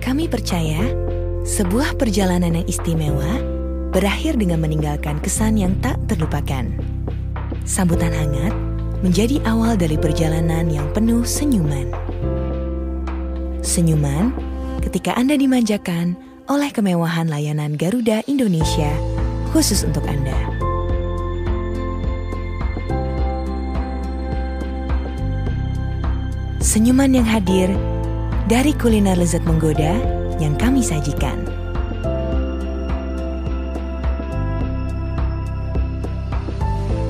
Kami percaya sebuah perjalanan yang istimewa berakhir dengan meninggalkan kesan yang tak terlupakan. Sambutan hangat menjadi awal dari perjalanan yang penuh senyuman. Senyuman ketika Anda dimanjakan oleh kemewahan layanan Garuda Indonesia khusus untuk Anda. Senyuman yang hadir dari kuliner lezat menggoda yang kami sajikan.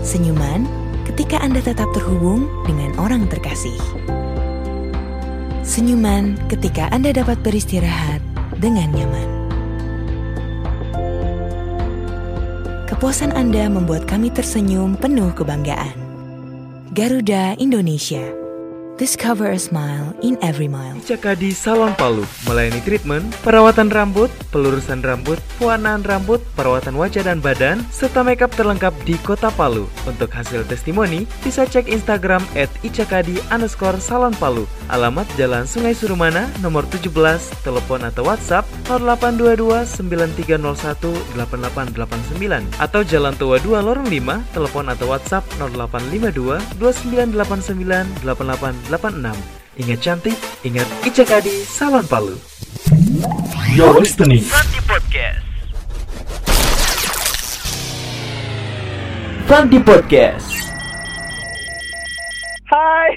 Senyuman ketika Anda tetap terhubung dengan orang terkasih. Senyuman ketika Anda dapat beristirahat dengan nyaman. Kepuasan Anda membuat kami tersenyum penuh kebanggaan. Garuda Indonesia. Discover a smile in every mile. Cakadi Salon Palu melayani treatment, perawatan rambut, pelurusan rambut, pewarnaan rambut, perawatan wajah dan badan, serta makeup terlengkap di Kota Palu. Untuk hasil testimoni, bisa cek Instagram at icakadi. Alamat Jalan Sungai Surumana, nomor 17, telepon atau WhatsApp 0822 9301 8889 atau Jalan Tua 2 Lorong 5, telepon atau WhatsApp 0852 2989 8886. Ingat cantik, ingat Icakadi Salon Palu. You're listening Ranti Podcast. Ranti Podcast. Hai.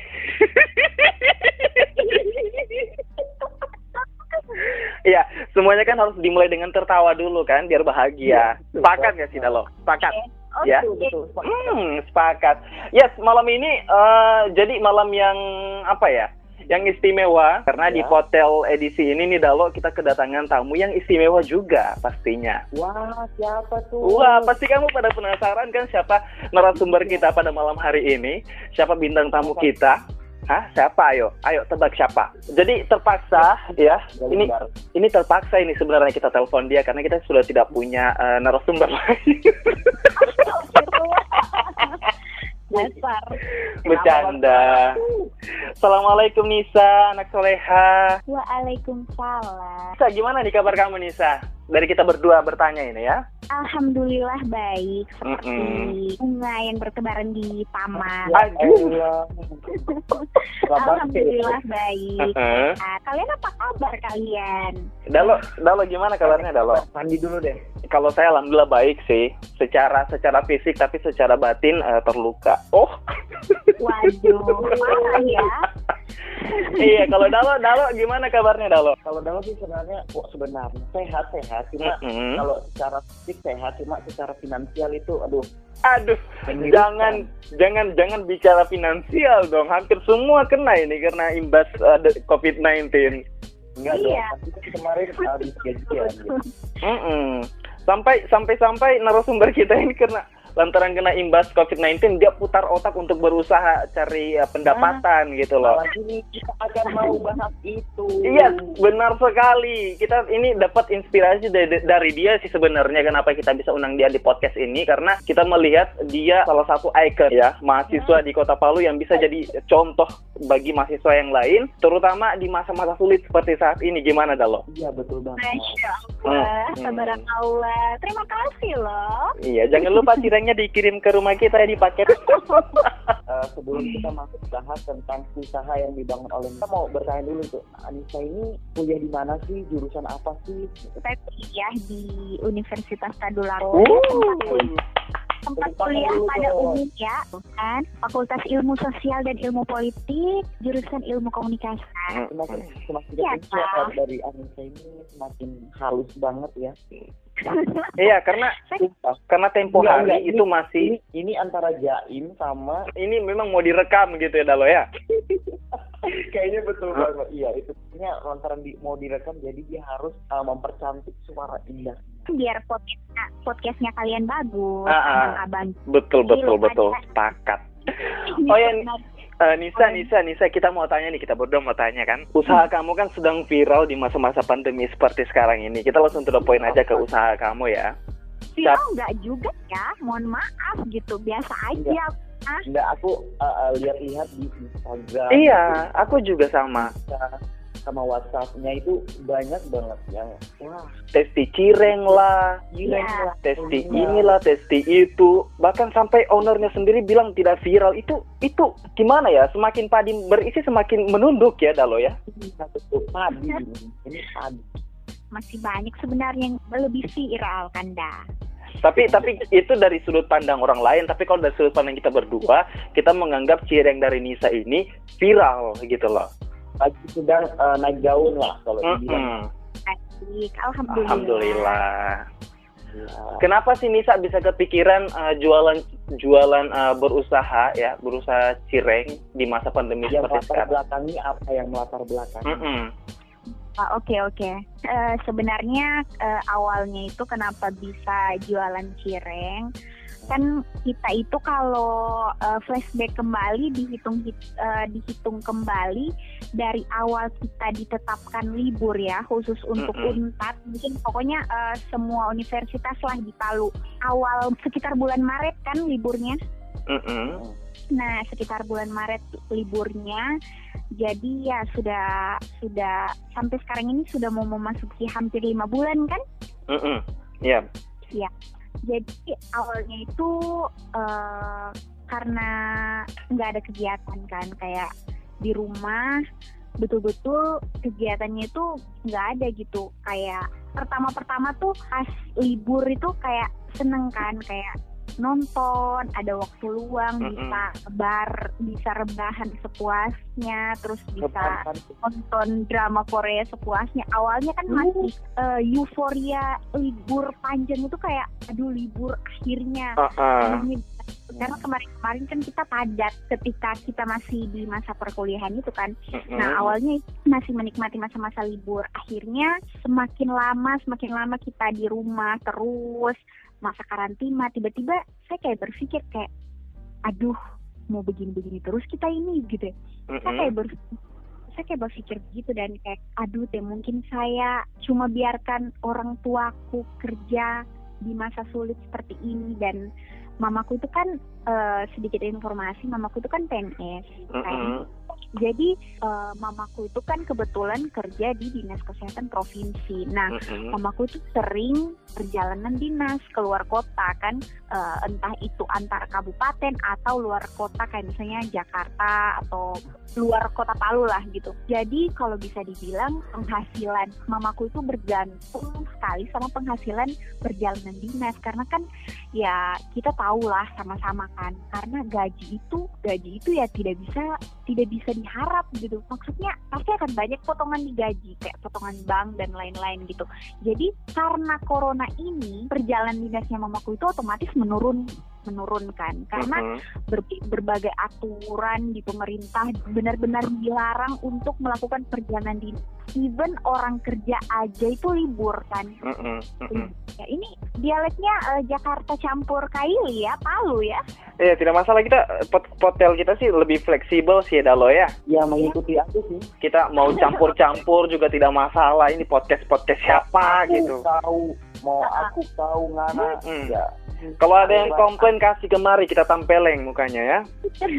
Iya, semuanya kan harus dimulai dengan tertawa dulu kan, biar bahagia. Sepakat gak sih, Dalo? Sepakat. Ya, Hmm, sepakat. Yes, malam ini eh, jadi malam yang apa ya? Yang istimewa karena di hotel edisi ini nih Dalo kita kedatangan tamu yang istimewa juga pastinya. Wah, siapa tuh? Wah, pasti kamu pada penasaran kan siapa narasumber kita pada malam hari ini? Siapa bintang tamu kita? Hah? Siapa? Ayo, ayo tebak siapa? Jadi terpaksa ya. Ini ini terpaksa ini sebenarnya kita telepon dia karena kita sudah tidak punya eh, narasumber lagi. Dasar. Bercanda. Assalamualaikum Nisa, anak soleha. Waalaikumsalam. Nisa, gimana nih kabar kamu Nisa? Dari kita berdua bertanya ini ya. Alhamdulillah baik seperti Mm-mm. bunga yang bertebaran di taman. Aduh. Alhamdulillah baik. Ah, kalian apa kabar kalian? Dalo, Dalo gimana kabarnya Dalo? Mandi dulu deh. Kalau saya alhamdulillah baik sih, secara secara fisik tapi secara batin eh, terluka. Oh. Waduh, parah ya. iya, kalau Dalo, Dalo gimana kabarnya Dalo? Kalau Dalo sih sebenarnya, wah sebenarnya sehat sehat. Cuma Mm-mm. kalau secara fisik sehat, cuma secara finansial itu, aduh. Aduh, jangan jangan jangan bicara finansial dong. Hampir semua kena ini karena imbas eh, de- COVID-19. Enggak Iya. dong. Tapi kan kemarin habis gajian. Gitu. Mm-mm. Sampai sampai sampai narasumber kita ini kena lantaran kena imbas COVID-19 dia putar otak untuk berusaha cari eh, pendapatan gitu loh. Nih kita akan mau bahas itu. Iya, benar sekali. Kita ini dapat inspirasi dari, dari dia sih sebenarnya kenapa kita bisa undang dia di podcast ini karena kita melihat dia salah satu icon ya, mahasiswa di Kota Palu yang bisa jadi contoh bagi mahasiswa yang lain, terutama di masa-masa sulit seperti saat ini. Gimana Dalo? Iya betul banget. Masya Allah, Hmm. tabarakallah. Terima kasih loh. Iya, jangan lupa cireng cirengnya dikirim ke rumah kita ya di paket. Eh, sebelum kita masuk bahas tentang usaha yang dibangun oleh kita mau bertanya dulu tuh Anissa ini kuliah di mana sih jurusan apa sih Saya kuliah di Universitas Tadulako. Uh. Tempat kuliah dulu pada umumnya kan Fakultas Ilmu Sosial dan Ilmu Politik, jurusan Ilmu Komunikasi. semakin semakin Pak. dari Anissa ini semakin halus banget ya Iya, karena karena tempo Enggak, hari enggak, itu masih ini ini antara Jaim sama ini memang mau direkam gitu ya Dalo ya. kayaknya betul banget iya itu punya lantaran di, mau direkam jadi dia harus uh, mempercantik suara indah Biar podcastnya, podcastnya kalian bagus, Ah, ah. abang-abang. Betul betul betul sepakat. Oh ya, Eh, Nisa, Nisa, Nisa, kita mau tanya nih, kita berdua mau tanya kan. Usaha kamu kan sedang viral di masa-masa pandemi seperti sekarang ini. Kita langsung to the point aja ke usaha kamu ya. Viral enggak juga ya, mohon maaf gitu, biasa aja. Ah, enggak aku uh, uh, lihat-lihat di Instagram Iya, aku juga sama. Sama WhatsAppnya itu banyak banget yang wah Testi cireng lah, Iya. testi Iya. inilah, testi itu. Bahkan sampai ownernya sendiri bilang tidak viral. Itu itu gimana ya? Semakin padi berisi semakin menunduk ya, Dalo ya. betul padi ini padi masih banyak sebenarnya yang lebih viral kan dah. Tapi tapi itu dari sudut pandang orang lain. Tapi kalau dari sudut pandang kita berdua, kita menganggap cireng dari Nisa ini viral gitu loh. Lagi sedang uh, naik daun lah kalau dibilang Mm-mm. Baik, alhamdulillah. Alhamdulillah. Ya. Kenapa sih Nisa bisa kepikiran uh, jualan jualan uh, berusaha ya berusaha cireng di masa pandemi yang seperti latar sekarang? belakangnya apa yang melatar belakangnya Mm-mm. Ah, Oke oke. Eh, sebenarnya eh, awalnya itu kenapa bisa jualan cireng? Kan kita itu kalau eh, flashback kembali dihitung hit- eh, dihitung kembali dari awal kita ditetapkan libur ya khusus untuk Mm-mm. Unpad. Mungkin pokoknya eh, semua universitas lah di Palu. Awal sekitar bulan Maret kan liburnya. Mm-mm. Nah, sekitar bulan Maret liburnya. Jadi ya sudah sudah sampai sekarang ini sudah mau memasuki hampir lima bulan kan? Mm-mm. Iya. Jadi awalnya itu eh, karena nggak ada kegiatan kan, kayak di rumah betul-betul kegiatannya itu nggak ada gitu. Kayak pertama-pertama tuh pas libur itu kayak seneng kan, kayak nonton, ada waktu luang, Mm-mm. bisa bar, bisa rebahan sepuasnya, terus bisa Rebahan. nonton drama Korea sepuasnya. Awalnya kan masih eh, euforia libur panjang itu kayak aduh libur akhirnya. Uh-uh. Ini- Karena kemarin-kemarin kan kita padat ketika kita masih di masa perkuliahan itu kan. Mm-mm. Nah awalnya masih menikmati masa-masa libur. Akhirnya semakin lama semakin lama kita di rumah terus masa karantina. Tiba-tiba saya kayak berpikir kayak, aduh mau begini-begini terus kita ini gitu. ya saya kayak ber saya kayak berpikir begitu dan kayak aduh deh mungkin saya cuma biarkan orang tuaku kerja di masa sulit seperti ini dan mamaku itu kan eh, sedikit informasi mamaku itu kan PNS kan. Jadi eh, mamaku itu kan kebetulan kerja di dinas kesehatan provinsi nah Mm-mm. mamaku itu sering perjalanan dinas keluar kota kan eh, entah itu antar kabupaten atau luar kota kayak misalnya Jakarta atau luar kota Palu lah gitu. Jadi kalau bisa dibilang penghasilan mamaku itu bergantung sekali sama penghasilan perjalanan dinas karena kan ya kita tahu lah sama-sama kan karena gaji itu gaji itu ya tidak bisa tidak bisa diharap gitu. Maksudnya pasti akan banyak potongan di gaji kayak potongan bank dan lain-lain gitu. Jadi karena corona ini perjalanan dinasnya mamaku itu otomatis menurun menurunkan karena ber- berbagai aturan di pemerintah benar-benar dilarang untuk melakukan perjalanan dinas. Even orang kerja aja itu libur kan. Ya ini dialeknya eh, Jakarta campur Kaili ya, Palu ya. Iya, tidak masalah kita pot hotel kita sih lebih fleksibel sih Dalo ya. ya mengikuti aku sih Kita mau campur-campur juga tidak masalah. Ini podcast-podcast siapa aku gitu. tahu mau aku tahu ngana Mm-mm. ya Kalau ada yang komplain kasih kemari kita tampeleng mukanya ya.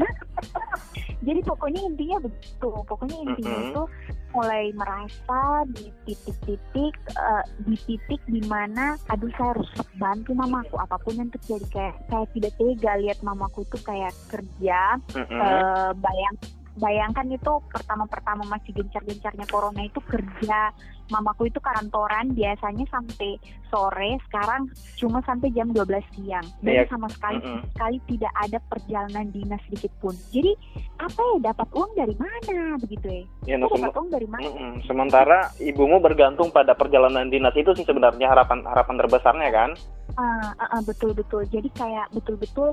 jadi pokoknya intinya begitu pokoknya intinya Mm-mm. itu mulai merasa di titik-titik eh, di titik di mana aduh saya harus bantu mamaku apa pun yang terjadi kayak saya tidak tega lihat mamaku itu kayak kerja Mm-mm. eh, bayang bayangkan itu pertama-pertama masih gencar-gencarnya corona itu kerja mamaku itu kantoran biasanya sampai sore sekarang cuma sampai jam 12 siang dan Iya. sama sekali Mm-mm. sekali tidak ada perjalanan dinas sedikit pun jadi apa ya dapat uang dari mana begitu ya Ya, no, dapat uang dari mana Mm-mm. Sementara ibumu bergantung pada perjalanan dinas itu sih sebenarnya harapan harapan terbesarnya kan. Ah, ah, ah, betul betul. Jadi kayak betul betul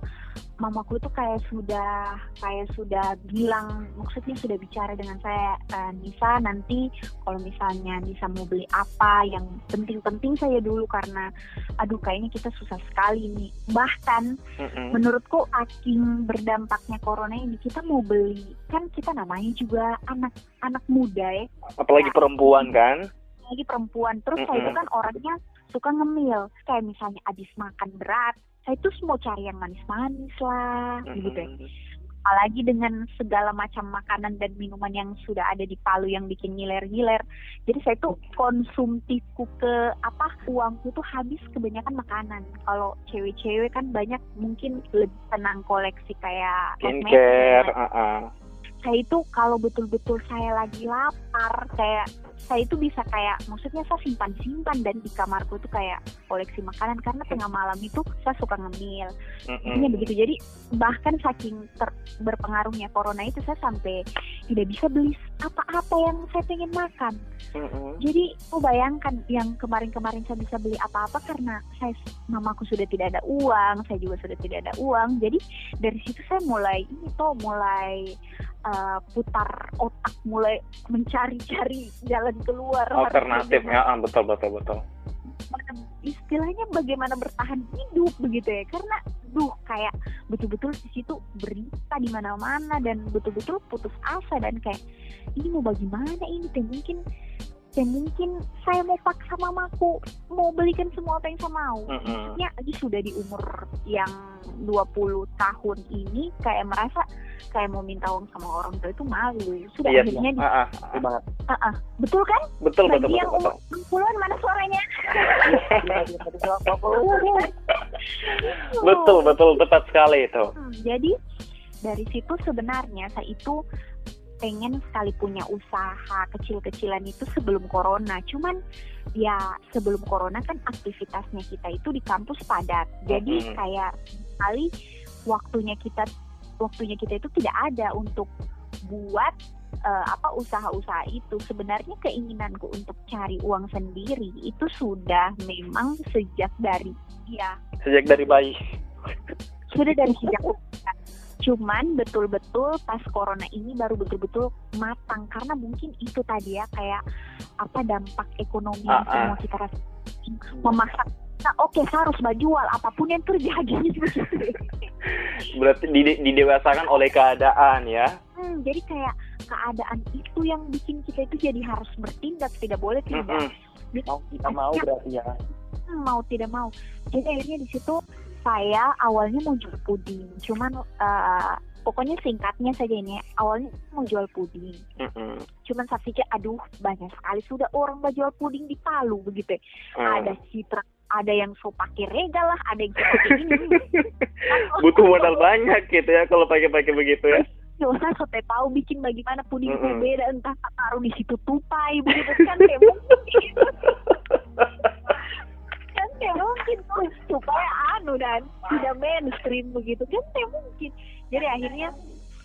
mamaku itu kayak sudah kayak sudah bilang maksudnya sudah bicara dengan saya "Eh, Nisa nanti kalau misalnya Nisa mau beli apa yang penting-penting saya dulu karena aduh kayaknya kita susah sekali nih. Bahkan Mm-mm. menurutku aking berdampaknya corona ini kita mau beli kan kita namanya juga anak anak muda ya Apalagi perempuan kan. lagi perempuan terus saya itu kan orangnya suka ngemil kayak misalnya habis makan berat saya tuh mau cari yang manis-manis lah gitu ya. Apalagi dengan segala macam makanan dan minuman yang sudah ada di Palu yang bikin ngiler-ngiler. Jadi saya tuh konsumtifku ke apa uangku tuh habis kebanyakan makanan. Kalau cewek-cewek kan banyak mungkin lebih tenang koleksi kayak Skincare, uh-uh. saya itu kalau betul-betul saya lagi lapar kayak saya itu bisa kayak maksudnya saya simpan-simpan dan di kamarku tuh kayak koleksi makanan karena tengah malam itu saya suka ngemil. Intinya begitu. Jadi bahkan saking ter- berpengaruhnya corona itu saya sampai tidak bisa beli apa-apa yang saya pengen makan. Jadi oh bayangkan yang kemarin-kemarin saya bisa beli apa-apa karena saya mamaku sudah tidak ada uang saya juga sudah tidak ada uang. Jadi dari situ saya mulai ini tuh mulai eh, putar otak mulai mencari-cari jalan keluar Alternatif ya, ah, betul betul betul. istilahnya bagaimana bertahan hidup begitu ya? Karena duh kayak betul-betul di situ berita di mana-mana dan betul-betul putus asa dan kayak ini mau bagaimana ini? Teh mungkin teh mungkin saya mau paksa mamaku mau belikan semua apa yang saya mau. Mm-mm. ya ini sudah di umur yang 20 tahun ini kayak merasa kayak mau minta uang sama orang tua itu malu sudah Iya, akhirnya di, ah, ah, Betul banget. Ah, ah. betul kan betul betul bagi betul yang betul. umur 60-an mana suaranya Betul betul tepat sekali itu. Hmm, jadi dari situ sebenarnya saya itu pengen sekali punya usaha kecil-kecilan itu sebelum corona. Cuman ya sebelum corona kan aktivitasnya kita itu di kampus padat. Jadi Mm-mm. kayak kali waktunya kita waktunya kita itu tidak ada untuk buat eh, apa usaha-usaha itu. Sebenarnya keinginanku untuk cari uang sendiri itu sudah memang sejak dari ya Sejak dari bayi. sudah dari sejak cuman betul-betul pas corona ini baru betul-betul matang karena mungkin itu tadi ya kayak apa dampak ekonomi yang Ah, ah. semua kita rasakan memaksa kita oke saya harus jual apa pun yang terjadi Berarti dide- didewasakan oleh keadaan ya. Hmm, jadi kayak keadaan itu yang bikin kita itu jadi harus bertindak tidak boleh tidak Mm-mm. Mau kita mau berarti ya. Hmm, mau tidak mau. Jadi akhirnya di situ saya awalnya mau jual puding, cuman eh, pokoknya singkatnya saja ini. ya, Awalnya mau jual puding, Mm-mm. cuman saya pikir aduh banyak sekali sudah orang mau jual puding di Palu begitu. ya. Hmm. Ada citra, ada yang so pakai regal lah, ada yang pakai ini. Butuh modal banyak gitu ya kalau pakai-pakai begitu ya. Dosa so teh tahu bikin bagaimana puding itu Mm-mm. beda entah taruh di situ tupai begitu kan teh mungkin. kan teh mungkin tuh supaya anu dan tidak mainstream begitu kan teh mungkin jadi akhirnya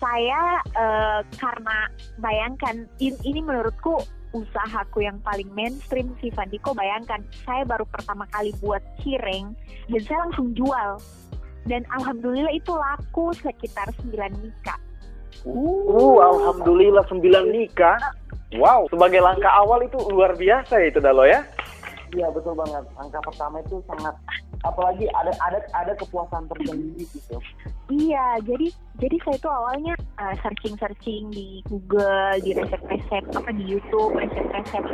saya eh, karena bayangkan in- ini menurutku usahaku yang paling mainstream sih Fandiko bayangkan saya baru pertama kali buat cireng dan saya langsung jual dan alhamdulillah itu laku sekitar 9 mika Uh, alhamdulillah 9 nikah. Wow, sebagai langkah awal itu luar biasa itu Dalo ya. Iya betul banget. Angka pertama itu sangat apalagi ada ada ada kepuasan tersendiri gitu. Iya, jadi jadi saya tuh awalnya searching searching di Google, di resep-resep apa di YouTube, resep-resep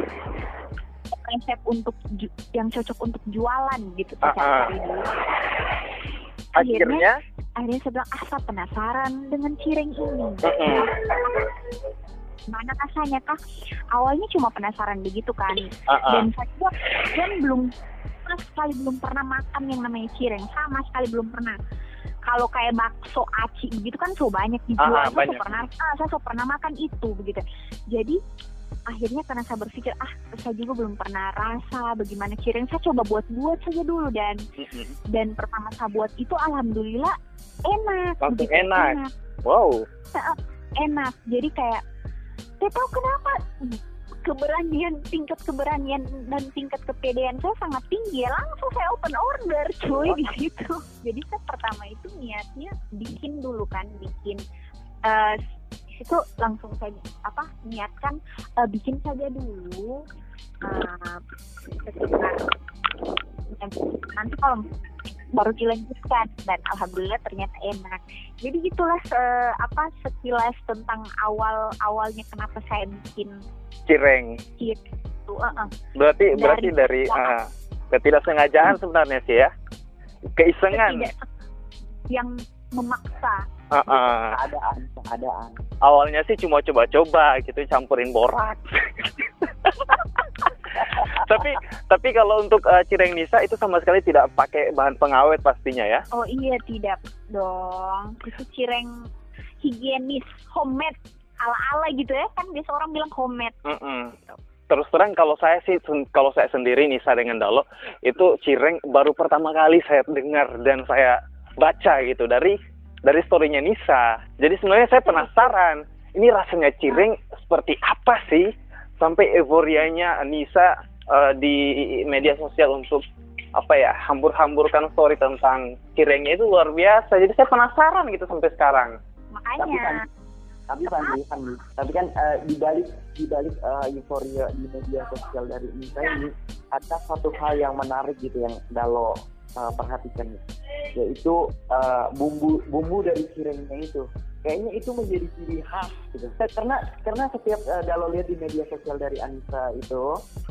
resep untuk ju- yang cocok untuk jualan gitu tuh Ah, saya ah. cari dulu. Akhirnya ada yang bilang asa penasaran dengan cireng ini mana rasanya kah awalnya cuma penasaran begitu kan Uh-uh. dan saya dan belum sama sekali belum pernah makan yang namanya cireng. Sama sekali belum pernah. Kalau kayak bakso aci begitu kan so banyak dijual. Ah, saya so pernah ah, saya so pernah makan itu begitu. Jadi akhirnya karena saya berpikir ah saya juga belum pernah rasa bagaimana cireng saya coba buat buat saja dulu dan Mm-mm. dan pertama saya buat itu alhamdulillah enak Langsung begitu, enak. Wow. enak. Jadi kayak saya tahu kenapa keberanian tingkat keberanian dan tingkat kepedean saya sangat tinggi. Ya langsung saya open order cuy di situ. Jadi saya pertama itu niatnya bikin dulu kan bikin di situ langsung saya apa niatkan eh, bikin saja dulu. Eh, sekitar nanti kalau baru dilanjutkan dan alhamdulillah ternyata enak jadi gitulah se- apa sekilas tentang awal awalnya kenapa saya bikin Cireng. kit itu uh, uh. Berarti Dari- berarti dari ah, ketidaksengajaan sebenarnya sih ya. Keisengan. Yang memaksa Ah, ah. keadaan keadaan Awalnya sih cuma coba-coba gitu campurin borak. tapi tapi kalau untuk eh, cireng nisa itu sama sekali tidak pakai bahan pengawet pastinya ya. oh iya tidak dong itu cireng higienis homemade ala ala gitu ya kan biasa orang bilang homemade Mm-mm. Terus terang kalau saya sih kalau saya sendiri Nisa dengan Dalo itu cireng baru pertama kali saya dengar dan saya baca gitu dari dari storynya Nisa. Jadi sebenarnya saya penasaran ini rasanya cireng seperti apa sih sampai euforianya Nisa eh, di media sosial untuk apa ya hambur-hamburkan story tentang cirengnya itu luar biasa. Jadi saya penasaran gitu sampai sekarang. makanya tapi Fandi, Fandi, tapi kan eh, di balik di balik eh, euforia di media sosial dari Nisa ini ada satu hal yang menarik gitu yang Dalo eh, perhatikan yaitu eh, bumbu bumbu dari cirengnya itu kayaknya itu menjadi ciri khas gitu. Karena karena setiap eh, Dalo lihat di media sosial dari Anissa itu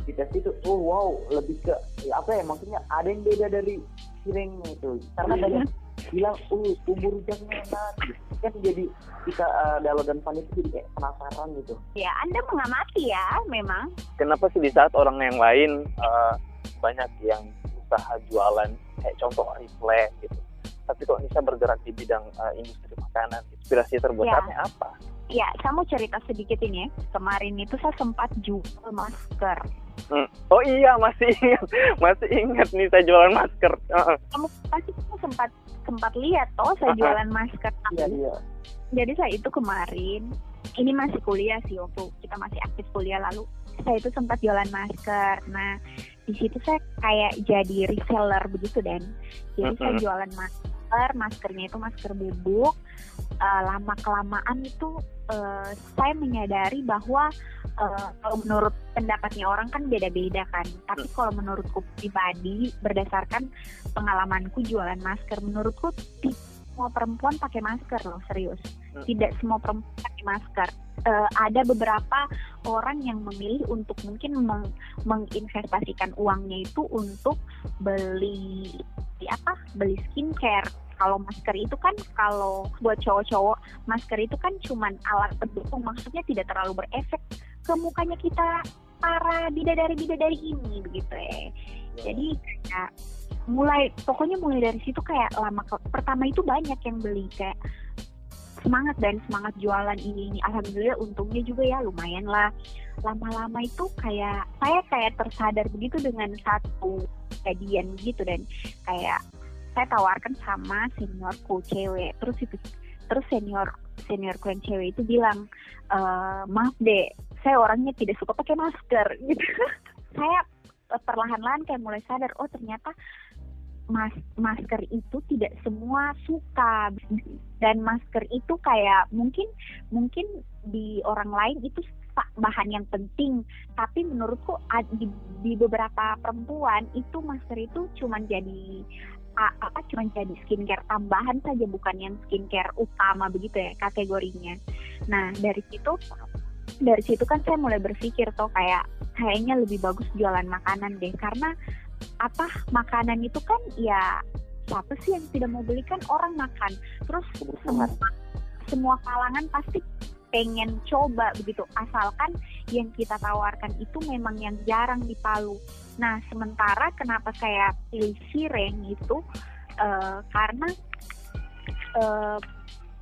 di tes itu oh wow lebih ke ya apa ya maksudnya ada yang beda dari cirengnya itu. Karena banyak bilang uh bumbu rujaknya enak gitu. kan jadi kita eh, Dalo dan Fanny itu jadi kayak penasaran gitu. Ya anda mengamati ya memang. Kenapa sih di saat orang yang lain eh, banyak yang usaha jualan? Kayak contoh Oriflame gitu tapi kok Nisa bergerak di bidang eh, industri makanan? Inspirasi terbesarnya apa? Ya saya mau cerita sedikit ini. Ya kemarin itu saya sempat jual masker. Hmm. oh iya masih ingat. Masih ingat nih saya jualan masker. Heeh. kamu pasti kamu sempat sempat lihat toh saya Uh-uh. jualan masker. Iya iya. Jadi saya itu kemarin ini masih kuliah sih waktu kita masih aktif kuliah lalu saya itu sempat jualan masker. Nah di situ saya kayak jadi reseller begitu dan. Jadi saya Mm-mm. jualan masker maskernya itu masker bubuk. Eh, lama kelamaan itu eh, saya menyadari bahwa eh, kalau menurut pendapatnya orang kan beda-beda kan. Tapi kalau menurutku pribadi berdasarkan pengalamanku jualan masker menurutku semua perempuan pakai masker loh serius. Hmm. tidak semua perempuan pakai masker. Eh, ada beberapa orang yang memilih untuk mungkin meng- menginvestasikan uangnya itu untuk beli apa? Beli skincare. Kalau masker itu kan kalau buat cowok-cowok masker itu kan cuman alat pendukung. Maksudnya tidak terlalu berefek ke mukanya kita para bidadari-bidadari ini begitu ya. Jadi kayak mulai pokoknya mulai dari situ kayak lama pertama itu banyak yang beli kayak semangat dan semangat jualan ini ini. Alhamdulillah untungnya juga ya lumayan lah. Lama-lama itu kayak saya kayak tersadar begitu dengan satu kejadian gitu dan kayak saya tawarkan sama seniorku cewek. Terus itu terus senior seniorku yang cewek itu bilang e, maaf deh saya orangnya tidak suka pakai masker. Gitu. Saya eh, perlahan-lahan kayak mulai sadar oh ternyata mas masker itu tidak semua suka. Dan masker itu kayak mungkin mungkin di orang lain itu bahan yang penting. Tapi menurutku di, di beberapa perempuan itu masker itu cuman jadi apa cuman jadi skincare tambahan saja bukan yang skincare utama begitu ya kategorinya. Nah dari situ dari situ kan saya mulai berpikir tuh kayak kayaknya lebih bagus jualan makanan deh. Karena apa makanan itu kan ya siapa sih yang tidak mau beli? Kan orang makan. Terus semua semua kalangan pasti pengen coba begitu. Asalkan yang kita tawarkan itu memang yang jarang di Palu. Nah sementara kenapa saya pilih cireng itu uh, karena uh,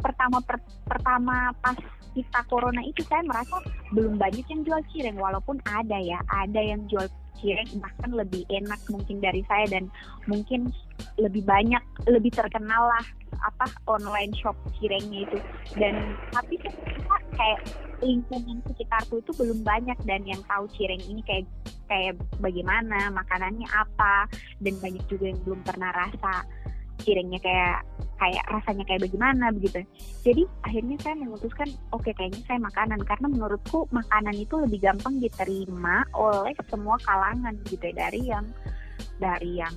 pertama per, pertama pas kita corona itu saya merasa belum banyak yang jual cireng walaupun ada ya ada yang jual cireng bahkan lebih enak mungkin dari saya dan mungkin lebih banyak lebih terkenal lah apa online shop cirengnya itu. Dan tapi kan kayak lingkungan sekitarku itu belum banyak dan yang tahu cireng ini kayak kayak bagaimana makanannya apa dan banyak juga yang belum pernah rasa cirengnya kayak kayak rasanya kayak bagaimana begitu. Jadi akhirnya saya memutuskan oke okay, kayaknya saya makanan karena menurutku makanan itu lebih gampang diterima oleh semua kalangan gitu ya dari yang dari yang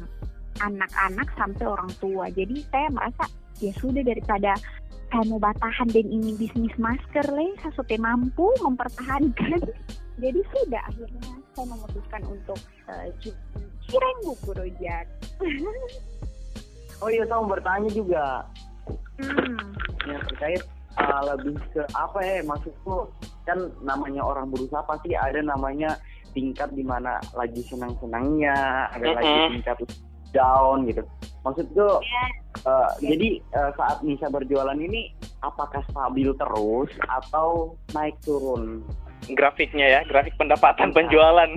anak-anak sampai orang tua. Jadi saya merasa ya sudah daripada saya mau batahan dan ini bisnis masker le saya mampu mempertahankan. Jadi sudah akhirnya saya memutuskan untuk uh, cireng buku rojak. oh iya saya mau bertanya juga hmm. yang terkait uh, lebih ke apa ya maksudku kan namanya orang berusaha pasti ada namanya tingkat di mana lagi senang-senangnya ada mm -hmm. lagi tingkat down gitu maksudku yeah. Uh, yeah. jadi uh, saat Nisa berjualan ini apakah stabil terus atau naik turun grafiknya ya grafik pendapatan iya. penjualan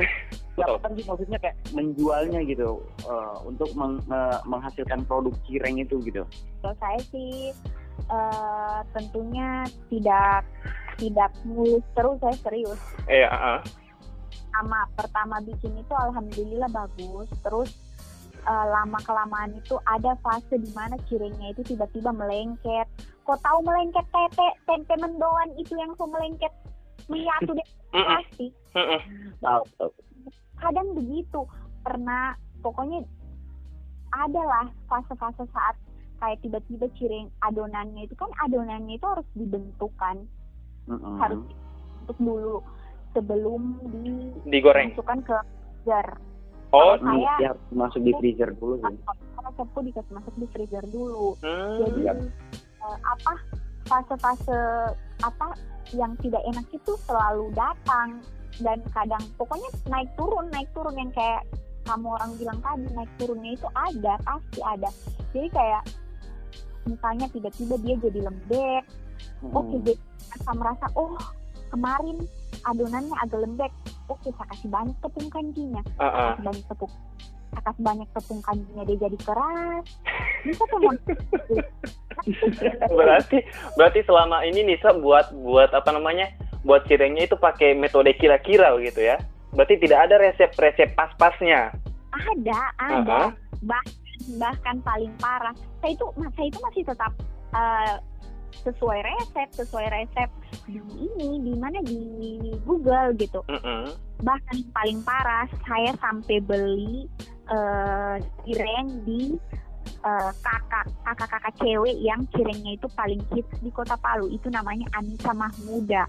ya kan sih maksudnya kayak menjualnya gitu uh, untuk meng, uh, menghasilkan produk cireng itu gitu? Kalau saya sih uh, tentunya tidak tidak mulus terus saya serius. Iya uh. sama pertama bikin itu alhamdulillah bagus terus uh, lama kelamaan itu ada fase di mana cirengnya itu tiba-tiba melengket. Kok tahu melengket tete tempe mendoan itu yang so melengket menyatu deh pasti. Tahu kadang begitu. Pernah pokoknya adalah fase-fase saat kayak tiba-tiba cireng adonannya itu kan adonannya itu harus dibentukkan mm-hmm. harus dibentuk dulu sebelum di digoreng. masukkan ke freezer. Oh saya ya, masuk di freezer dulu sih. Kalau cepu dikasih masuk di freezer dulu. Hmm. jadi ya. uh, apa fase-fase apa yang tidak enak itu selalu datang dan kadang pokoknya naik turun naik turun. Yang kayak kamu orang bilang tadi naik turunnya itu ada pasti ada. Jadi kayak misalnya tiba-tiba dia jadi lembek hmm. oke okay, jadi saya merasa oh kemarin adonannya agak lembek. Oke okay, saya kasih banyak tepung kanjinya. Uh -uh. kasih banyak tepung saya kasih banyak tepung kanjinya dia jadi keras. Bisa tuh berarti berarti selama ini Nisa buat buat apa namanya buat cirengnya itu pakai metode kira-kira gitu ya. Berarti tidak ada resep-resep pas-pasnya. Ada, ada. Uh -huh. Bahkan bahkan paling parah. Saya itu saya itu masih tetap uh, sesuai resep, sesuai resep di ini di mana di Google gitu. Uh -huh. Bahkan paling parah saya sampai beli uh, cireng di uh, kakak kakak kakak cewek yang cirengnya itu paling hits di kota Palu itu namanya Anissa Mahmuda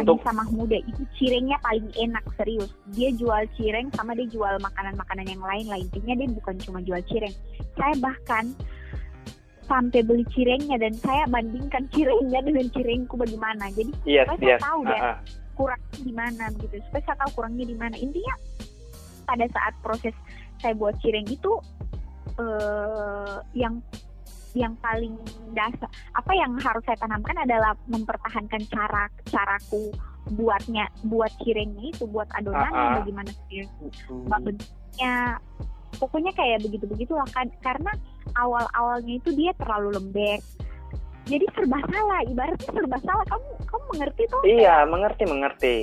untuk sama muda itu cirengnya paling enak serius. Dia jual cireng sama dia jual makanan-makanan yang lain lah. Intinya dia bukan cuma jual cireng. Saya bahkan sampai beli cirengnya dan saya bandingkan cirengnya dengan cirengku bagaimana. Jadi yes, supaya yes. saya tahu uh -huh. deh kurangnya di mana gitu. Supaya saya tahu kurangnya di mana. Intinya pada saat proses saya buat cireng itu uh, yang yang paling dasar apa yang harus saya tanamkan adalah mempertahankan cara caraku buatnya buat cirengnya itu buat adonannya uh -uh. bagaimana sih? Bentuknya. Pokoknya kayak begitu begitulah kan karena awal awalnya itu dia terlalu lembek. Jadi serba salah ibaratnya serba salah. Kamu kamu mengerti tuh iya mengerti mengerti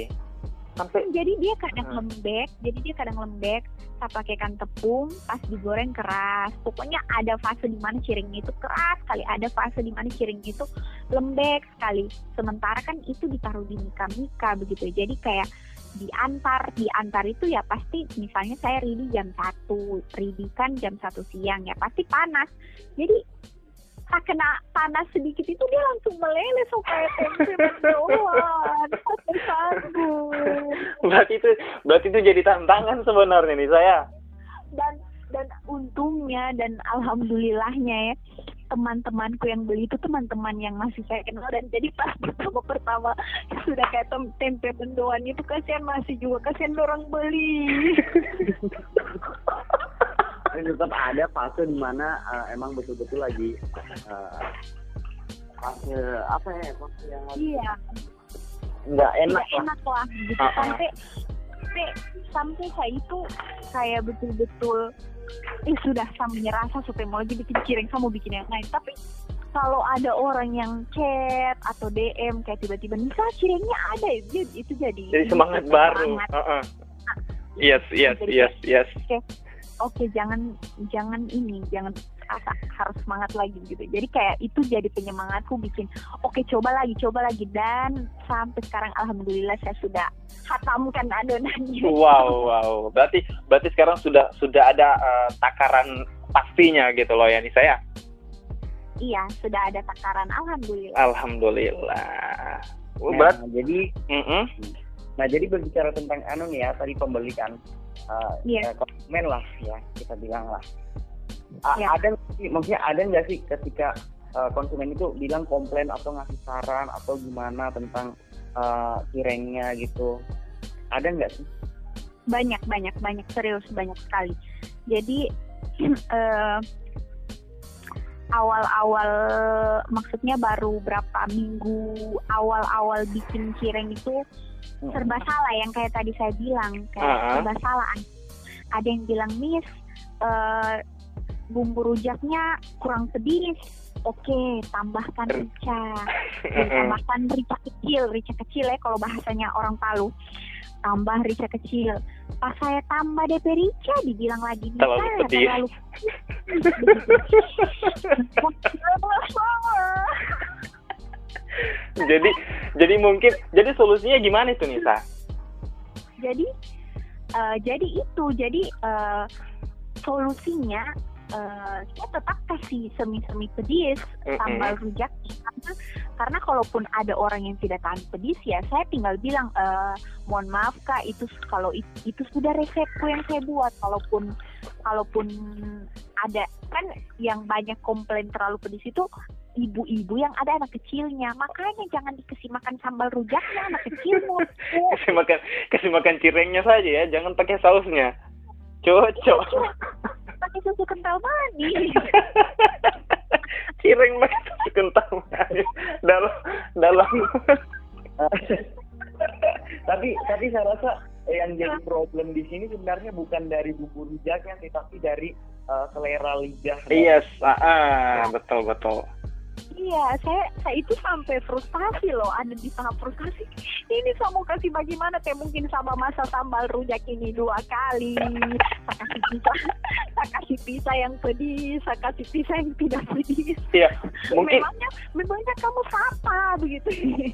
sampai jadi dia kadang hmm. lembek jadi dia kadang lembek saya pakaikan tepung pas digoreng keras. Pokoknya ada fase di mana cirengnya itu keras sekali ada fase di mana cirengnya itu lembek sekali. Sementara kan itu ditaruh di mika mika begitu. Jadi kayak diantar diantar itu ya pasti misalnya saya ready jam satu ready kan jam satu siang ya pasti panas. Jadi tak kena panas sedikit itu dia langsung meleleh so kayak tempe mendoan berarti itu berarti itu jadi tantangan sebenarnya nih saya. Dan dan untungnya dan alhamdulillahnya ya teman-temanku yang beli itu teman-teman yang masih saya kenal. Dan jadi pas pertama-pertama sudah kayak tem tempe mendoan itu kasihan masih juga kasihan orang beli dan tetap ada fase di mana uh, emang betul-betul lagi uh, fase apa ya fase yang lagi iya nggak enak Nggak lah enak lah gitu Ah, ah. sampai sampai sampai saya itu kayak betul-betul eh sudah sama rasa supaya mau lagi bikin cireng saya mau bikin yang lain tapi kalau ada orang yang chat atau DM kayak tiba-tiba Nisa cirengnya ada itu, itu jadi Jadi semangat baru. semangat. Heeh. Yes, yes, Jadi yes, yes. Oke jangan jangan ini jangan asa, harus semangat lagi gitu jadi kayak itu jadi penyemangatku bikin oke coba lagi coba lagi dan sampai sekarang alhamdulillah saya sudah hatamkan adonannya Wow, wow. Berarti berarti sekarang sudah sudah ada eh, takaran pastinya gitu loh ya Nisa ya. iya sudah ada takaran alhamdulillah Alhamdulillah. Oh, nah, berat. jadi Mm-mm. nah jadi berbicara tentang anu nih ya tadi pembeli kan uh, Iya. ya, konsumen lah ya kita bilang lah A- Iya. ada maksudnya ada nggak sih ketika uh, konsumen itu bilang komplain atau ngasih saran atau gimana tentang uh, cirengnya gitu ada nggak sih banyak banyak banyak serius banyak sekali jadi eh, awal-awal maksudnya baru berapa minggu awal-awal bikin cireng itu serba salah yang kayak tadi saya bilang kayak Ah. serba salah. Ada yang bilang miss eh, bumbu rujaknya kurang pedis oke tambahkan rica. Ya, tambahkan rica kecil rica kecil ya kalau bahasanya orang Palu. Tambah rica kecil. Pas saya tambah DP rica dibilang lagi "Nisa, Terlalu pedis." terlalu jadi jadi mungkin jadi solusinya gimana itu Nisa? jadi eh, jadi itu jadi eh, solusinya eh, saya tetap kasih semi-semi pedis Mm-mm. sambal rujak karena karena kalaupun ada orang yang tidak tahan pedis ya saya tinggal bilang eh, mohon maaf kak itu kalau it- itu sudah resepku yang saya buat kalaupun kalaupun ada kan yang banyak komplain terlalu pedis itu ibu-ibu yang ada anak kecilnya makanya jangan dikasih makan sambal rujaknya anak kecil mau kasih makan kasih makan cirengnya saja ya, jangan pakai sausnya. Cocok. pakai susu kental manis Cireng pakai susu kental manis. dalam dalam tapi tapi saya rasa yang jadi problem di sini sebenarnya bukan dari bumbu rujaknya sih tapi dari uh, selera lidah Yes, ah, ah, betul betul. Iya, saya saya itu sampai frustasi loh, ada di tahap frustasi. Ini saya mau kasih bagaimana teh mungkin sama masa sambal rujak ini dua kali. Saya kasih pisah, saya kasih pisah yang pedis, saya kasih pisah yang tidak pedis. Iya, mungkin Memangnya, memangnya kamu siapa begitu?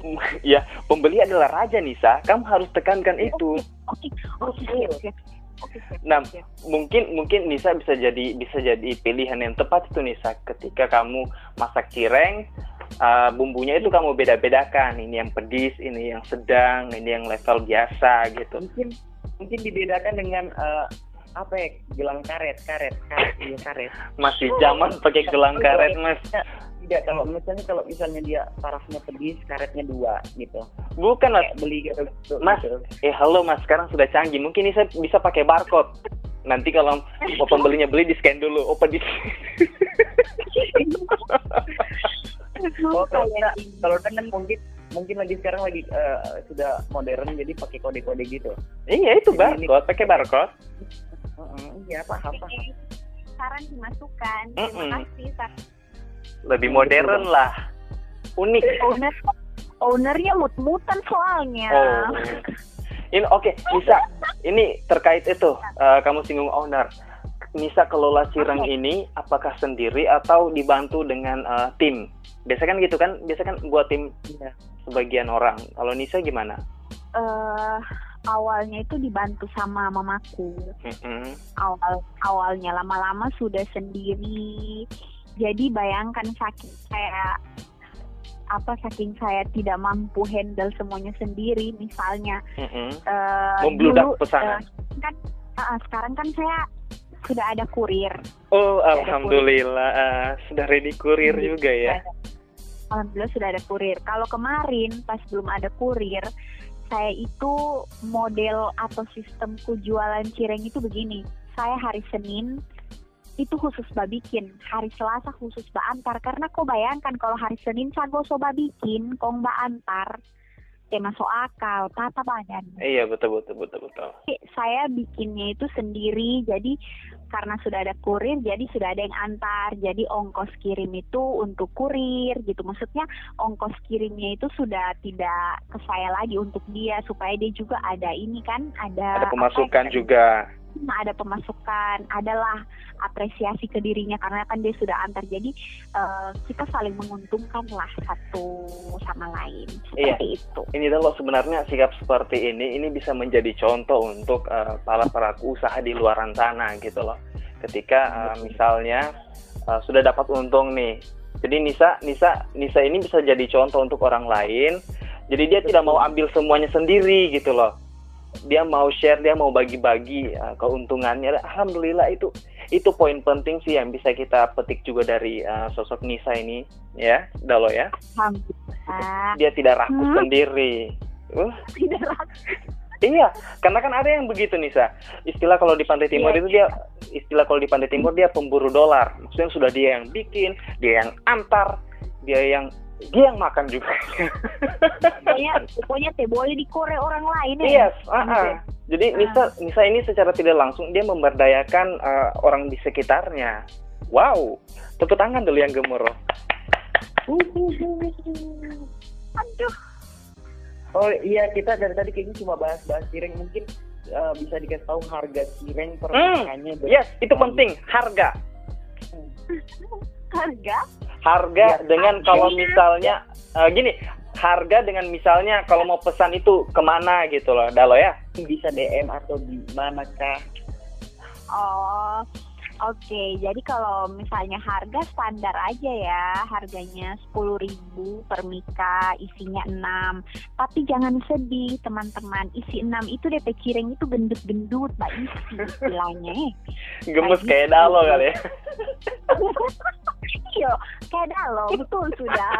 ya pembeli adalah raja Nisa. Kamu harus tekankan itu. Oke, oke, siap, siap, Nah, siap. mungkin mungkin Nisa bisa jadi bisa jadi pilihan yang tepat itu Nisa. Ketika kamu masak cireng uh, bumbunya itu kamu beda-bedakan. Ini yang pedis ini yang sedang ini yang level biasa gitu. Mungkin mungkin dibedakan dengan uh, apa ya? Gelang karet karet karet iya karet. Masih zaman pakai gelang karet mas. Tidak kalau misalnya kalau misalnya dia tarafnya pedis karetnya dua gitu. Bukan mas. Kayak beli gitu, gitu. Mas. eh halo mas. Sekarang sudah canggih. Mungkin Nisa bisa pakai barcode. Nanti kalau pembelinya beli di scan dulu. Oh pedis. Oh, kalau enggak, kalau enggak kan mungkin mungkin lagi sekarang lagi uh, sudah modern jadi pakai kode-kode gitu. iya itu Jadi ini- barcode. Pakai barcode Iya paham paham. saran dimasukkan. Terima Mm-mm. kasih. Sar- lebih modern lah unik Owner ownernya mut-mutan soalnya. Oh. Ini oke, Nisa. Ini terkait itu eh, kamu singgung owner. Nisa kelola cireng Oke. ini apakah sendiri atau dibantu dengan eh, tim? Biasa kan gitu kan? Biasa kan buat tim Iya. sebagian orang. Kalau Nisa gimana? eh awalnya itu dibantu sama mamaku. Mm-mm. Awal awalnya lama-lama sudah sendiri. Jadi bayangkan saking saya apa saking saya tidak mampu handle semuanya sendiri misalnya eh, Membludak dulu, pesanan. eh, kan ah, sekarang kan saya sudah ada kurir. Oh, alhamdulillah kurir. sudah ready kurir hmm, juga ya. Alhamdulillah sudah ada kurir. Kalau kemarin pas belum ada kurir, saya itu model atau sistemku jualan cireng itu begini. Saya hari Senin itu khusus babikin, hari Selasa khusus mbak antar. Karena kau bayangkan kalau hari Senin saya gosok babikin, kau mbak antar, ya masuk akal, tata badan. Iya betul betul betul betul. Saya bikinnya itu sendiri, jadi karena sudah ada kurir jadi sudah ada yang antar jadi ongkos kirim itu untuk kurir gitu maksudnya ongkos kirimnya itu sudah tidak ke saya lagi untuk dia supaya dia juga ada ini kan ada ada pemasukan apa, juga nah, ada pemasukan adalah apresiasi ke dirinya karena kan dia sudah antar. Jadi uh, kita saling menguntungkan lah satu sama lain. Iya. seperti iya. itu. Ini loh sebenarnya sikap seperti ini ini bisa menjadi contoh untuk uh, para pelaku usaha di luar sana gitu loh. Ketika uh, misalnya uh, sudah dapat untung nih. Jadi Nisa Nisa Nisa ini bisa jadi contoh untuk orang lain. Jadi dia tidak mau ambil semuanya sendiri gitu loh dia mau share dia mau bagi-bagi uh, keuntungannya alhamdulillah itu itu poin penting sih yang bisa kita petik juga dari uh, sosok Nisa ini ya Dalo ya dia tidak rakus hmm? sendiri uh. tidak rakus Iya, karena kan ada yang begitu Nisa. Istilah kalau di Pantai Timur iya, itu dia istilah kalau di Pantai Timur dia pemburu dolar. Maksudnya sudah dia yang bikin, dia yang antar, dia yang dia yang makan juga. pokoknya pokoknya teh boleh dikore orang lain ya. Yes, uh -uh. Jadi Nisa Nisa ini secara tidak langsung dia memberdayakan uh, orang di sekitarnya. Wow, tepuk tangan dulu yang gemuruh. Aduh. Oh iya kita dari tadi kayaknya cuma bahas-bahas cireng mungkin uh, bisa dikasih tahu harga cireng per hmm. Yes, itu penting harga. Harga? harga ya, dengan kalau misalnya uh, gini harga dengan misalnya kalau mau pesan itu ke mana gitu loh Dalo ya? Bisa DM atau di mana kah oh Oke, jadi kalau misalnya harga standar aja ya, harganya sepuluh ribu per mika, isinya 6. Tapi jangan sedih teman-teman, isi 6 itu DP cireng itu gendut-gendut, mbak isi istilahnya. Gemes kayak dalo kali ya. Iya, kayak dalo, betul sudah.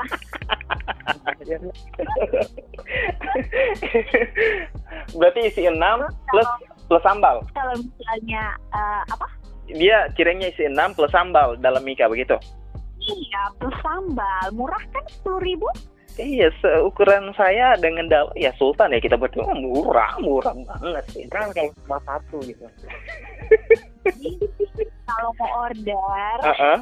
Berarti isi 6 plus plus sambal. Kalau misalnya uh, apa? Dia cirengnya isi 6 plus sambal dalam mika begitu? Iya, plus sambal. Murah kan sepuluh ribu? Iya, seukuran saya dengan dal ya Sultan ya kita berdua murah, murah banget sih. Kan kalau cuma satu gitu. kalau mau order, uh -uh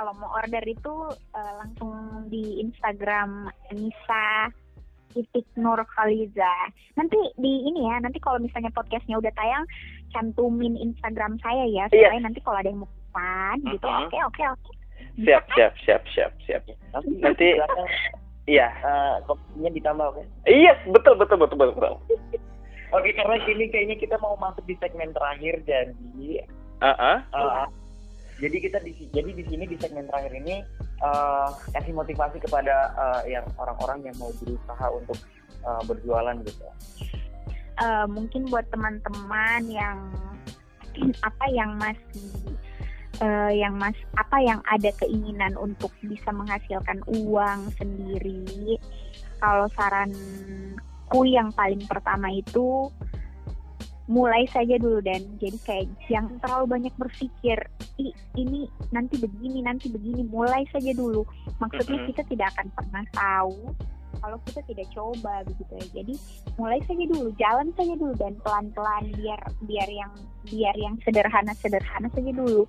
kalau mau order itu uh, langsung di Instagram Nisa titik Nur Khaliza. Nanti di ini ya, nanti kalau misalnya podcastnya udah tayang, cantumin Instagram saya ya, iya. supaya yes. nanti kalau ada yang mau pesan gitu, oke oke oke. Siap siap siap siap siap. Nanti iya. Uh, kopinya ditambah oke? Iya yes, betul betul betul betul. betul. Oke karena sini kayaknya kita mau masuk di segmen terakhir jadi. Uh -uh. Uh, jadi kita di jadi di sini di segmen terakhir ini uh, kasih motivasi kepada uh, yang orang-orang yang mau berusaha untuk uh, berjualan gitu. Uh, mungkin buat teman-teman yang apa yang masih uh, yang mas apa yang ada keinginan untuk bisa menghasilkan uang sendiri kalau saranku yang paling pertama itu mulai saja dulu dan. Jadi kayak jangan terlalu banyak berpikir ini nanti begini nanti begini mulai saja dulu. Maksudnya kita tidak akan pernah tahu kalau kita tidak coba begitu ya. Jadi mulai saja dulu jalan saja dulu dan. Pelan pelan biar biar yang biar yang sederhana sederhana saja dulu.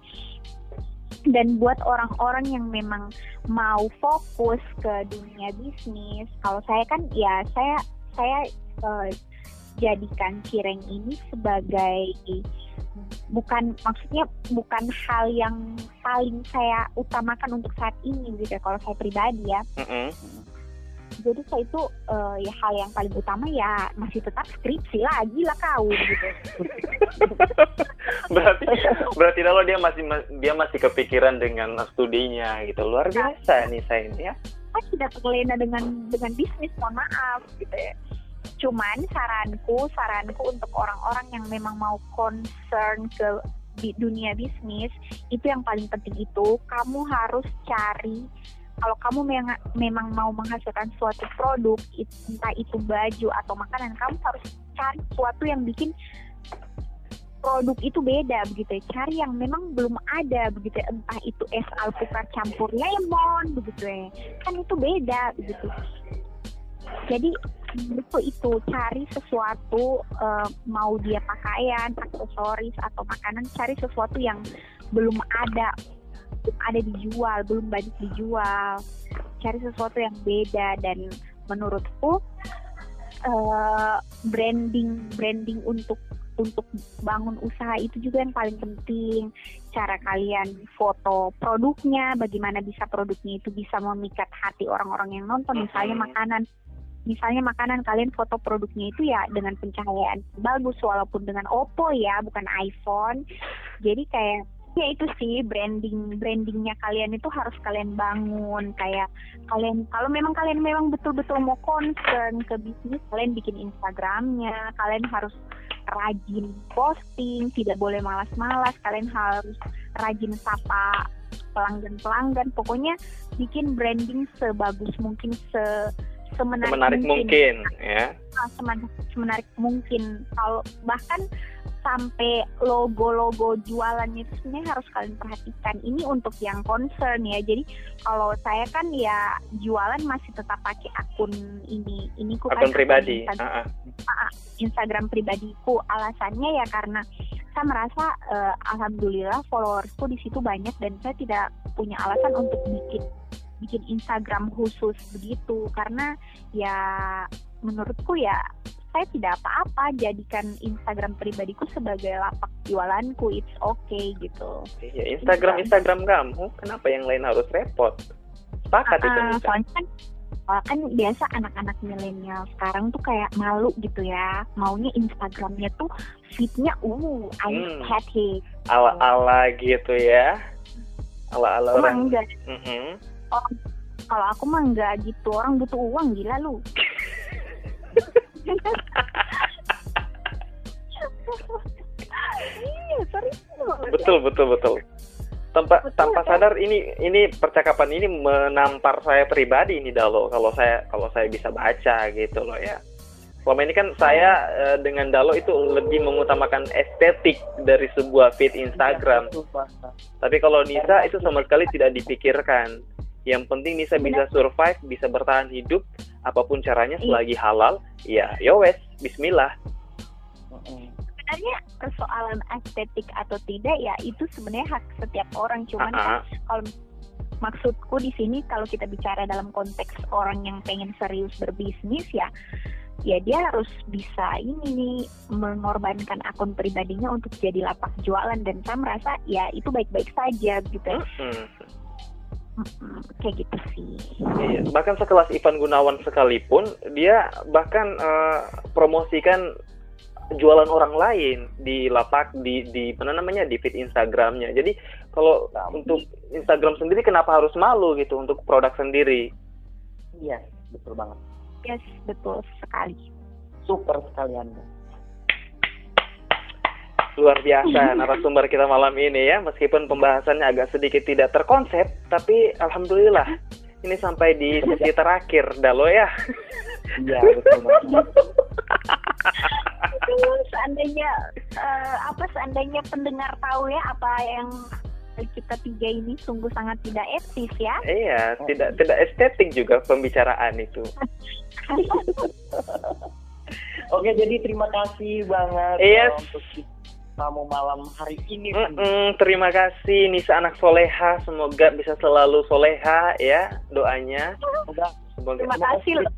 Dan buat orang-orang yang memang mau fokus ke dunia bisnis kalau saya kan ya saya saya uh, jadikan cireng ini sebagai bukan maksudnya bukan hal yang paling saya utamakan untuk saat ini gitu ya, kalau saya pribadi ya. Mm -hmm. Jadi saya itu uh, ya hal yang paling utama ya masih tetap skripsi lagi lah kau gitu. berarti berarti kalau dia masih dia masih kepikiran dengan studinya gitu luar nah, biasa nih saya ini ya. Saya tidak terlena dengan dengan bisnis mohon maaf gitu ya cuman saranku saranku untuk orang-orang yang memang mau concern ke di dunia bisnis itu yang paling penting itu kamu harus cari kalau kamu memang, mau menghasilkan suatu produk entah itu baju atau makanan kamu harus cari sesuatu yang bikin produk itu beda begitu ya. Cari yang memang belum ada begitu ya. Entah itu es alpukat campur lemon begitu ya. Kan itu beda begitu. Jadi itu itu cari sesuatu uh, mau dia pakaian, aksesoris atau makanan, cari sesuatu yang belum ada belum ada dijual, belum banyak dijual. Cari sesuatu yang beda dan menurutku uh, branding branding untuk untuk bangun usaha itu juga yang paling penting. Cara kalian foto produknya bagaimana bisa produknya itu bisa memikat hati orang-orang yang nonton misalnya makanan misalnya makanan kalian foto produknya itu ya dengan pencahayaan bagus walaupun dengan Oppo ya bukan iPhone. Jadi kayak ya itu sih branding brandingnya kalian itu harus kalian bangun. Kayak kalian kalau memang kalian memang betul-betul mau concern ke bisnis kalian bikin Instagramnya kalian harus rajin posting tidak boleh malas-malas kalian harus rajin sapa pelanggan-pelanggan. Pokoknya bikin branding sebagus mungkin se semenarik, semenarik mungkin, mungkin ya. Ah, semenarik, semenarik mungkin. Kalau bahkan sampai logo-logo jualannya itu sebenarnya harus kalian perhatikan. Ini untuk yang concern ya. Jadi kalau saya kan ya jualan masih tetap pakai akun ini ini ku akun kan pribadi Instagram, uh -uh. Instagram pribadiku. Alasannya ya karena saya merasa uh, alhamdulillah followersku di situ banyak dan saya tidak punya alasan untuk bikin bikin Instagram khusus begitu. Karena ya menurutku ya saya tidak apa-apa jadikan Instagram pribadiku sebagai lapak jualanku. It's okay gitu. Iya Instagram Instagram kamu kenapa yang lain harus repot? Sepakat uh, itu ah, soalnya kan kan biasa anak-anak milenial sekarang tuh kayak malu gitu ya. Maunya Instagramnya tuh fitnya uh I hmm. hate ala-ala gitu ya. Ala-ala orang enggak? Mm -hmm. Oh, kalau aku mah enggak gitu. Orang butuh uang gila lu. Iya betul betul betul. Tanpa betul, tanpa kan? sadar ini ini percakapan ini menampar saya pribadi ini Dalo. Kalau saya kalau saya bisa baca gitu loh ya. Selama ini kan saya uh, dengan Dalo itu lebih mengutamakan estetik dari sebuah feed Instagram. Tapi kalau Nisa itu sama sekali tidak dipikirkan yang penting Nisa bisa survive bisa bertahan hidup apa pun caranya iya. selagi halal ya yowes Bismillah. Sebenarnya persoalan estetik atau tidak ya itu sebenarnya hak setiap orang. Cuman uh kan, kalau maksudku di sini kalau kita bicara dalam konteks orang yang pengen serius berbisnis ya ya dia harus bisa ini nih mengorbankan akun pribadinya untuk jadi lapak jualan. Dan saya merasa ya itu baik-baik saja gitu. Uh -huh kayak gitu sih. Iya, bahkan sekelas Ivan Gunawan sekalipun dia bahkan uh, promosikan jualan orang lain di lapak di di mana namanya di feed Instagramnya. Jadi kalau nah, untuk Instagram sendiri kenapa harus malu gitu untuk produk sendiri? Iya, betul banget. Yes, betul sekali. Super sekali Anda luar biasa narasumber kita malam ini ya. Meskipun pembahasannya agak sedikit tidak terkonsep tapi alhamdulillah ini sampai di sesi terakhir Dalo ya. Iya betul banget seandainya uh, apa seandainya pendengar tahu ya apa yang kita tiga ini sungguh sangat tidak etis ya. Iya tidak tidak estetik juga pembicaraan itu. Oke, jadi terima kasih banget yes. untuk tamu malam hari ini. Mm -mm, terima kasih Nisa anak soleha, semoga bisa selalu soleha ya doanya. Semoga, semoga terima kasih loh.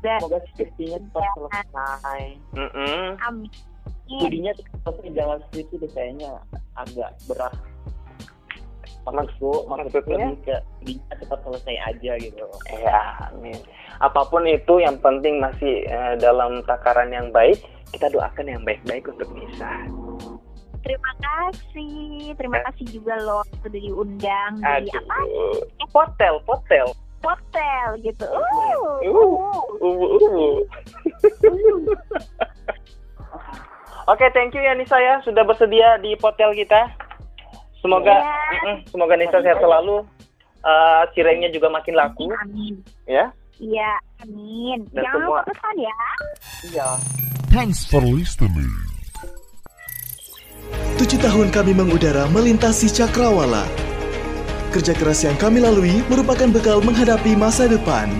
Semoga skripsinya cepat ya. selesai. Mm -mm. Amin. Studinya selesai jangan skripsi deh kayaknya agak berat. Maksudku, maksudku lebih ke studinya cepat selesai aja gitu. Ya, amin. Apa pun itu yang penting masih uh, dalam takaran yang baik, kita doakan yang baik-baik untuk Nisa terima kasih. Terima kasih juga loh sudah diundang di apa? Eh, hotel, hotel. Hotel gitu. Uh, uh, uh, uh. Oke, thank you ya Nisa ya sudah bersedia di hotel kita. Semoga Iya. Mm-mm, semoga Nisa sehat selalu. Eh cirengnya juga makin laku Amin. ya. Iya, amin. Dan Jangan semua- lupa pesan ya. Iya. Thanks for listening. Tujuh tahun kami mengudara melintasi cakrawala. Kerja keras yang kami lalui merupakan bekal menghadapi masa depan.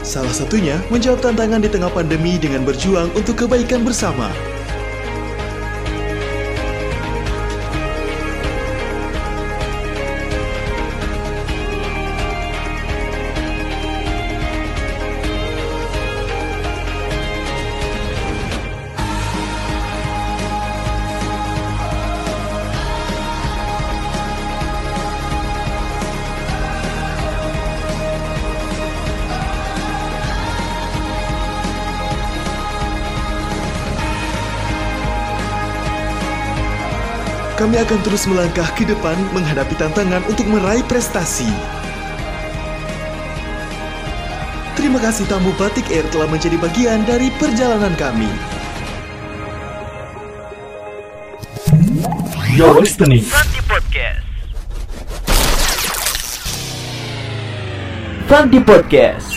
Salah satunya menjawab tantangan di tengah pandemi dengan berjuang untuk kebaikan bersama. Kami akan terus melangkah ke depan menghadapi tantangan untuk meraih prestasi. Terima kasih tamu Batik Air telah menjadi bagian dari perjalanan kami. You're listening Franti Podcast. Franti Podcast.